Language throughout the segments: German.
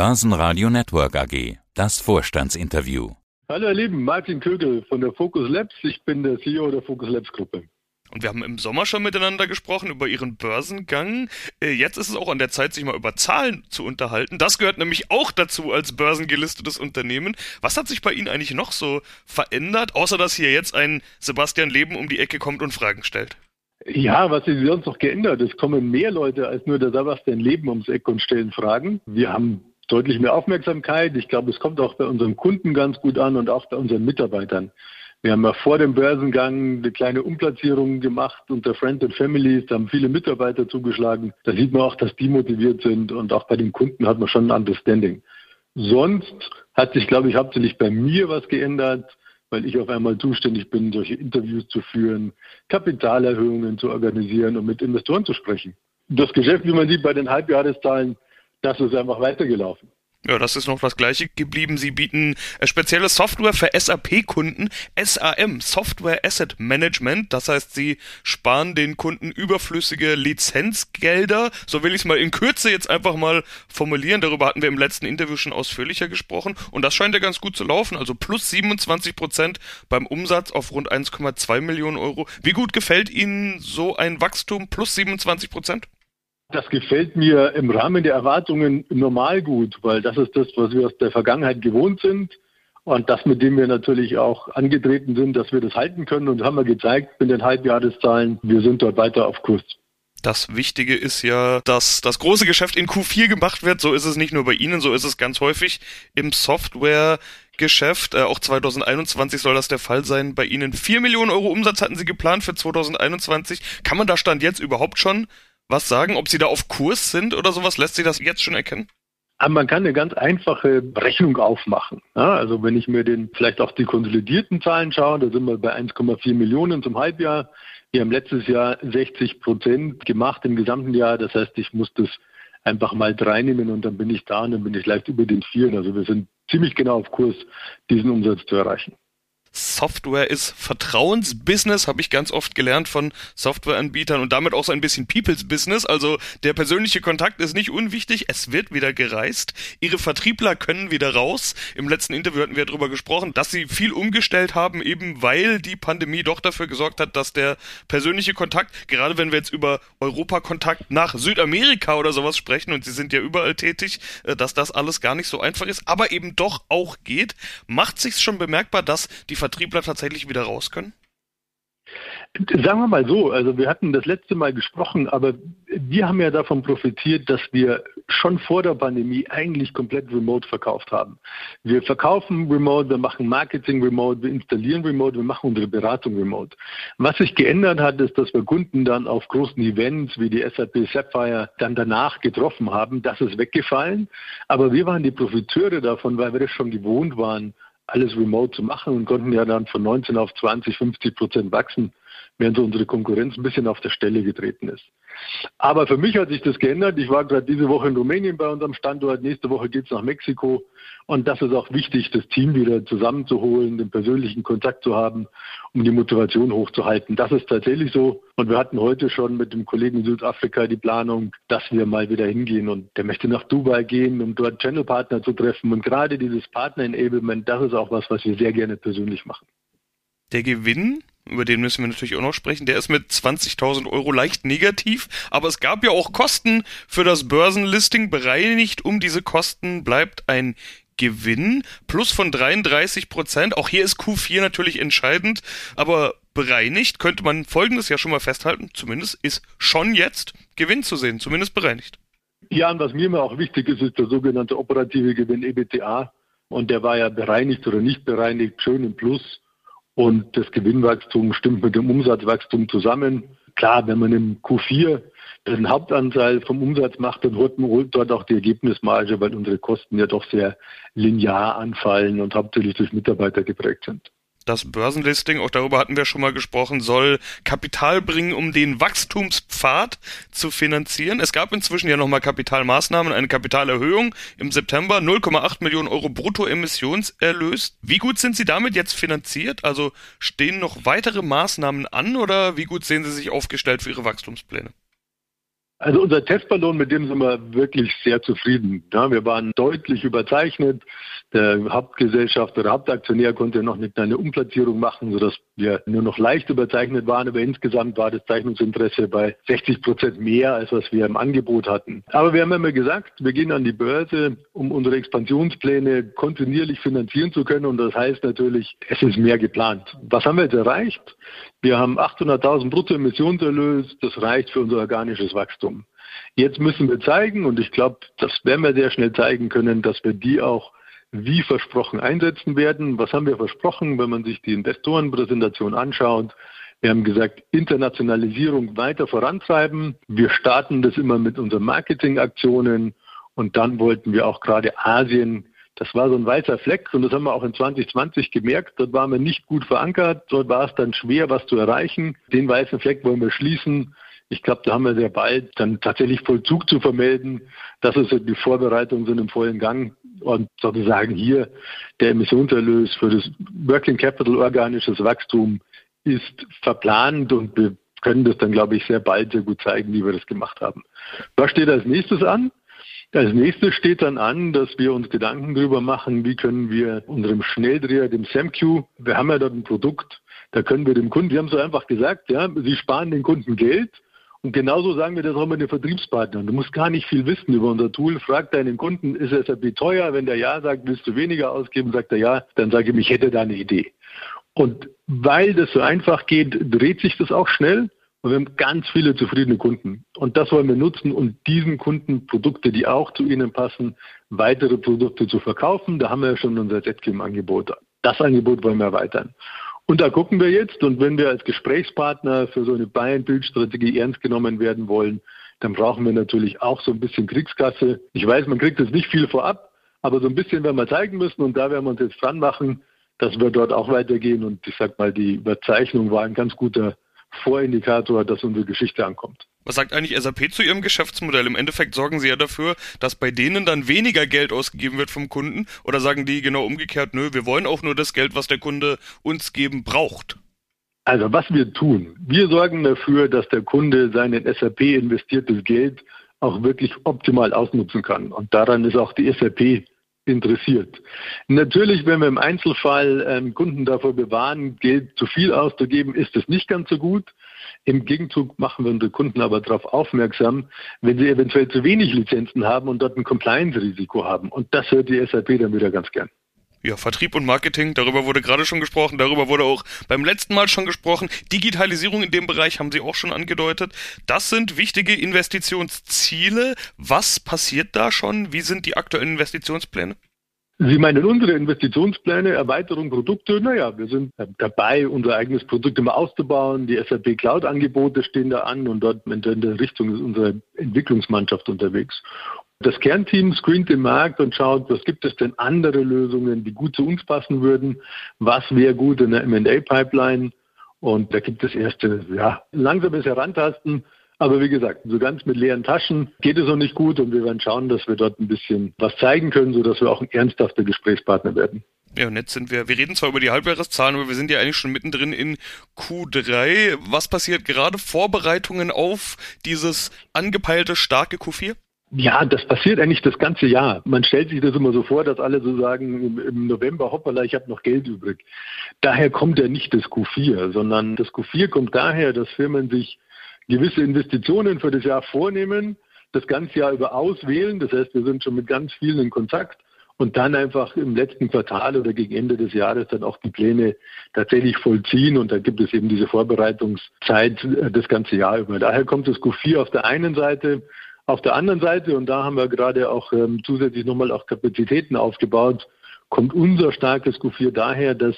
Börsenradio Network AG. Das Vorstandsinterview. Hallo ihr Lieben, Martin Kögel von der Focus Labs. Ich bin der CEO der Focus Labs Gruppe. Und wir haben im Sommer schon miteinander gesprochen über Ihren Börsengang. Äh, jetzt ist es auch an der Zeit, sich mal über Zahlen zu unterhalten. Das gehört nämlich auch dazu als börsengelistetes Unternehmen. Was hat sich bei Ihnen eigentlich noch so verändert, außer dass hier jetzt ein Sebastian Leben um die Ecke kommt und Fragen stellt? Ja, was sich sonst noch geändert? Es kommen mehr Leute als nur der Sebastian Leben ums Eck und stellen Fragen. Wir haben deutlich mehr Aufmerksamkeit. Ich glaube, es kommt auch bei unseren Kunden ganz gut an und auch bei unseren Mitarbeitern. Wir haben ja vor dem Börsengang eine kleine Umplatzierung gemacht unter Friends and Families. Da haben viele Mitarbeiter zugeschlagen. Da sieht man auch, dass die motiviert sind und auch bei den Kunden hat man schon ein Understanding. Sonst hat sich, glaube ich, hauptsächlich bei mir was geändert, weil ich auf einmal zuständig bin, solche Interviews zu führen, Kapitalerhöhungen zu organisieren und mit Investoren zu sprechen. Das Geschäft, wie man sieht bei den Halbjahreszahlen, das ist einfach weitergelaufen. Ja, das ist noch das gleiche geblieben. Sie bieten äh, spezielle Software für SAP-Kunden, SAM, Software Asset Management. Das heißt, sie sparen den Kunden überflüssige Lizenzgelder. So will ich es mal in Kürze jetzt einfach mal formulieren. Darüber hatten wir im letzten Interview schon ausführlicher gesprochen. Und das scheint ja ganz gut zu laufen. Also plus 27 Prozent beim Umsatz auf rund 1,2 Millionen Euro. Wie gut gefällt Ihnen so ein Wachstum plus 27 Prozent? Das gefällt mir im Rahmen der Erwartungen normal gut, weil das ist das, was wir aus der Vergangenheit gewohnt sind und das, mit dem wir natürlich auch angetreten sind, dass wir das halten können und haben wir gezeigt mit den Halbjahreszahlen, wir sind dort weiter auf Kurs. Das Wichtige ist ja, dass das große Geschäft in Q4 gemacht wird. So ist es nicht nur bei Ihnen, so ist es ganz häufig im Softwaregeschäft. Äh, auch 2021 soll das der Fall sein. Bei Ihnen 4 Millionen Euro Umsatz hatten Sie geplant für 2021. Kann man da Stand jetzt überhaupt schon was sagen, ob sie da auf Kurs sind oder sowas? Lässt sich das jetzt schon erkennen? Aber man kann eine ganz einfache Rechnung aufmachen. Ja, also wenn ich mir den vielleicht auch die konsolidierten Zahlen schaue, da sind wir bei 1,4 Millionen zum Halbjahr. Wir haben letztes Jahr 60 Prozent gemacht im gesamten Jahr. Das heißt, ich muss das einfach mal reinnehmen und dann bin ich da und dann bin ich leicht über den Vieren. Also wir sind ziemlich genau auf Kurs, diesen Umsatz zu erreichen. Software ist Vertrauensbusiness, habe ich ganz oft gelernt von Softwareanbietern und damit auch so ein bisschen People's Business. Also der persönliche Kontakt ist nicht unwichtig. Es wird wieder gereist. Ihre Vertriebler können wieder raus. Im letzten Interview hatten wir darüber gesprochen, dass sie viel umgestellt haben, eben weil die Pandemie doch dafür gesorgt hat, dass der persönliche Kontakt, gerade wenn wir jetzt über Europakontakt nach Südamerika oder sowas sprechen und sie sind ja überall tätig, äh, dass das alles gar nicht so einfach ist, aber eben doch auch geht, macht sich's schon bemerkbar, dass die Vertriebler tatsächlich wieder raus können? Sagen wir mal so, also wir hatten das letzte Mal gesprochen, aber wir haben ja davon profitiert, dass wir schon vor der Pandemie eigentlich komplett remote verkauft haben. Wir verkaufen remote, wir machen Marketing remote, wir installieren remote, wir machen unsere Beratung remote. Was sich geändert hat, ist, dass wir Kunden dann auf großen Events wie die SAP Sapphire dann danach getroffen haben. Das ist weggefallen. Aber wir waren die Profiteure davon, weil wir das schon gewohnt waren, alles remote zu machen und konnten ja dann von 19 auf 20, 50 Prozent wachsen, während so unsere Konkurrenz ein bisschen auf der Stelle getreten ist. Aber für mich hat sich das geändert. Ich war gerade diese Woche in Rumänien bei unserem Standort. Nächste Woche geht es nach Mexiko. Und das ist auch wichtig, das Team wieder zusammenzuholen, den persönlichen Kontakt zu haben, um die Motivation hochzuhalten. Das ist tatsächlich so. Und wir hatten heute schon mit dem Kollegen in Südafrika die Planung, dass wir mal wieder hingehen. Und der möchte nach Dubai gehen, um dort Channel-Partner zu treffen. Und gerade dieses Partner-Enablement, das ist auch was, was wir sehr gerne persönlich machen. Der Gewinn über den müssen wir natürlich auch noch sprechen. Der ist mit 20.000 Euro leicht negativ, aber es gab ja auch Kosten für das Börsenlisting. Bereinigt um diese Kosten bleibt ein Gewinn plus von 33 Prozent. Auch hier ist Q4 natürlich entscheidend, aber bereinigt könnte man Folgendes ja schon mal festhalten. Zumindest ist schon jetzt Gewinn zu sehen, zumindest bereinigt. Ja, und was mir immer auch wichtig ist, ist der sogenannte operative Gewinn EBTA. Und der war ja bereinigt oder nicht bereinigt, schön im Plus. Und das Gewinnwachstum stimmt mit dem Umsatzwachstum zusammen. Klar, wenn man im Q4 den Hauptanteil vom Umsatz macht, dann holt man dort auch die Ergebnismarge, weil unsere Kosten ja doch sehr linear anfallen und hauptsächlich durch Mitarbeiter geprägt sind das Börsenlisting, auch darüber hatten wir schon mal gesprochen, soll Kapital bringen, um den Wachstumspfad zu finanzieren. Es gab inzwischen ja nochmal Kapitalmaßnahmen, eine Kapitalerhöhung im September, 0,8 Millionen Euro Bruttoemissionserlös. Wie gut sind Sie damit jetzt finanziert? Also stehen noch weitere Maßnahmen an oder wie gut sehen Sie sich aufgestellt für Ihre Wachstumspläne? Also unser Testballon, mit dem sind wir wirklich sehr zufrieden. Ja, wir waren deutlich überzeichnet. Der Hauptgesellschafter, der Hauptaktionär konnte noch eine kleine Umplatzierung machen, sodass wir nur noch leicht überzeichnet waren. Aber insgesamt war das Zeichnungsinteresse bei 60 Prozent mehr, als was wir im Angebot hatten. Aber wir haben immer gesagt, wir gehen an die Börse, um unsere Expansionspläne kontinuierlich finanzieren zu können. Und das heißt natürlich, es ist mehr geplant. Was haben wir jetzt erreicht? Wir haben 800.000 Bruttoemissionserlös. Das reicht für unser organisches Wachstum. Jetzt müssen wir zeigen, und ich glaube, das werden wir sehr schnell zeigen können, dass wir die auch wie versprochen einsetzen werden. Was haben wir versprochen, wenn man sich die Investorenpräsentation anschaut? Wir haben gesagt, Internationalisierung weiter vorantreiben. Wir starten das immer mit unseren Marketingaktionen und dann wollten wir auch gerade Asien das war so ein weißer Fleck und das haben wir auch in 2020 gemerkt. Dort waren wir nicht gut verankert. Dort war es dann schwer, was zu erreichen. Den weißen Fleck wollen wir schließen. Ich glaube, da haben wir sehr bald dann tatsächlich Vollzug zu vermelden. Das ist die Vorbereitungen sind im vollen Gang und sozusagen hier der Emissionserlös für das Working Capital organisches Wachstum ist verplant und wir können das dann, glaube ich, sehr bald sehr gut zeigen, wie wir das gemacht haben. Was steht als nächstes an? Als nächstes steht dann an, dass wir uns Gedanken darüber machen, wie können wir unserem Schnelldreher, dem SamQ, wir haben ja dort ein Produkt, da können wir dem Kunden, wir haben so einfach gesagt, ja, sie sparen den Kunden Geld und genauso sagen wir das auch mit den Vertriebspartnern. Du musst gar nicht viel wissen über unser Tool. Frag deinen Kunden, ist SAP teuer? Wenn der Ja sagt, willst du weniger ausgeben? Sagt er Ja, dann sage ich, ich hätte da eine Idee. Und weil das so einfach geht, dreht sich das auch schnell. Und wir haben ganz viele zufriedene Kunden. Und das wollen wir nutzen, um diesen Kunden Produkte, die auch zu ihnen passen, weitere Produkte zu verkaufen. Da haben wir ja schon unser ZKIM-Angebot. Das Angebot wollen wir erweitern. Und da gucken wir jetzt. Und wenn wir als Gesprächspartner für so eine Buy-and-Build-Strategie ernst genommen werden wollen, dann brauchen wir natürlich auch so ein bisschen Kriegskasse. Ich weiß, man kriegt jetzt nicht viel vorab, aber so ein bisschen werden wir zeigen müssen. Und da werden wir uns jetzt dran machen, dass wir dort auch weitergehen. Und ich sag mal, die Überzeichnung war ein ganz guter Vorindikator, dass unsere Geschichte ankommt. Was sagt eigentlich SAP zu ihrem Geschäftsmodell? Im Endeffekt sorgen sie ja dafür, dass bei denen dann weniger Geld ausgegeben wird vom Kunden oder sagen die genau umgekehrt, nö, wir wollen auch nur das Geld, was der Kunde uns geben braucht? Also was wir tun, wir sorgen dafür, dass der Kunde sein in SAP investiertes Geld auch wirklich optimal ausnutzen kann. Und daran ist auch die SAP interessiert. Natürlich, wenn wir im Einzelfall ähm, Kunden davor bewahren, Geld zu viel auszugeben, ist es nicht ganz so gut. Im Gegenzug machen wir unsere Kunden aber darauf aufmerksam, wenn sie eventuell zu wenig Lizenzen haben und dort ein Compliance-Risiko haben. Und das hört die SAP dann wieder ganz gern. Ja, Vertrieb und Marketing, darüber wurde gerade schon gesprochen, darüber wurde auch beim letzten Mal schon gesprochen. Digitalisierung in dem Bereich haben Sie auch schon angedeutet. Das sind wichtige Investitionsziele. Was passiert da schon? Wie sind die aktuellen Investitionspläne? Sie meinen unsere Investitionspläne, Erweiterung, Produkte? Naja, wir sind dabei, unser eigenes Produkt immer auszubauen. Die SAP Cloud-Angebote stehen da an und dort in der Richtung ist unsere Entwicklungsmannschaft unterwegs. Das Kernteam screent den Markt und schaut, was gibt es denn andere Lösungen, die gut zu uns passen würden, was wäre gut in der M&A-Pipeline. Und da gibt es erste, ja, langsames Herantasten. Aber wie gesagt, so ganz mit leeren Taschen geht es noch nicht gut und wir werden schauen, dass wir dort ein bisschen was zeigen können, sodass wir auch ein ernsthafter Gesprächspartner werden. Ja, und jetzt sind wir, wir reden zwar über die Halbjahreszahlen, aber wir sind ja eigentlich schon mittendrin in Q3. Was passiert gerade? Vorbereitungen auf dieses angepeilte starke Q4? Ja, das passiert eigentlich das ganze Jahr. Man stellt sich das immer so vor, dass alle so sagen, im November, hoppala, ich habe noch Geld übrig. Daher kommt ja nicht das Q4, sondern das Q4 kommt daher, dass Firmen sich gewisse Investitionen für das Jahr vornehmen, das ganze Jahr über auswählen. Das heißt, wir sind schon mit ganz vielen in Kontakt und dann einfach im letzten Quartal oder gegen Ende des Jahres dann auch die Pläne tatsächlich vollziehen. Und da gibt es eben diese Vorbereitungszeit äh, das ganze Jahr über. Daher kommt das Q4 auf der einen Seite auf der anderen Seite, und da haben wir gerade auch ähm, zusätzlich nochmal auch Kapazitäten aufgebaut, kommt unser starkes Q4 daher, dass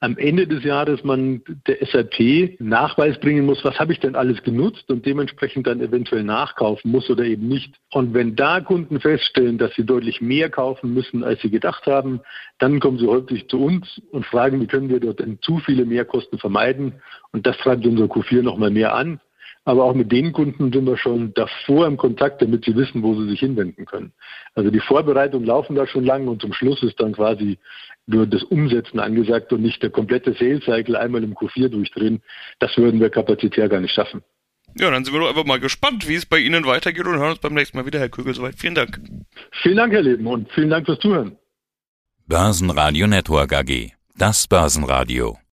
am Ende des Jahres man der SAP Nachweis bringen muss, was habe ich denn alles genutzt und dementsprechend dann eventuell nachkaufen muss oder eben nicht. Und wenn da Kunden feststellen, dass sie deutlich mehr kaufen müssen, als sie gedacht haben, dann kommen sie häufig zu uns und fragen, wie können wir dort denn zu viele Mehrkosten vermeiden. Und das treibt unser Q4 nochmal mehr an. Aber auch mit den Kunden sind wir schon davor im Kontakt, damit sie wissen, wo sie sich hinwenden können. Also die Vorbereitungen laufen da schon lang und zum Schluss ist dann quasi nur das Umsetzen angesagt und nicht der komplette Sales Cycle einmal im Q4 durchdrehen. Das würden wir kapazitär gar nicht schaffen. Ja, dann sind wir doch einfach mal gespannt, wie es bei Ihnen weitergeht und hören uns beim nächsten Mal wieder, Herr Kögel. Soweit vielen Dank. Vielen Dank, Herr Leben, und vielen Dank fürs Zuhören. Börsenradio Network AG. Das Börsenradio.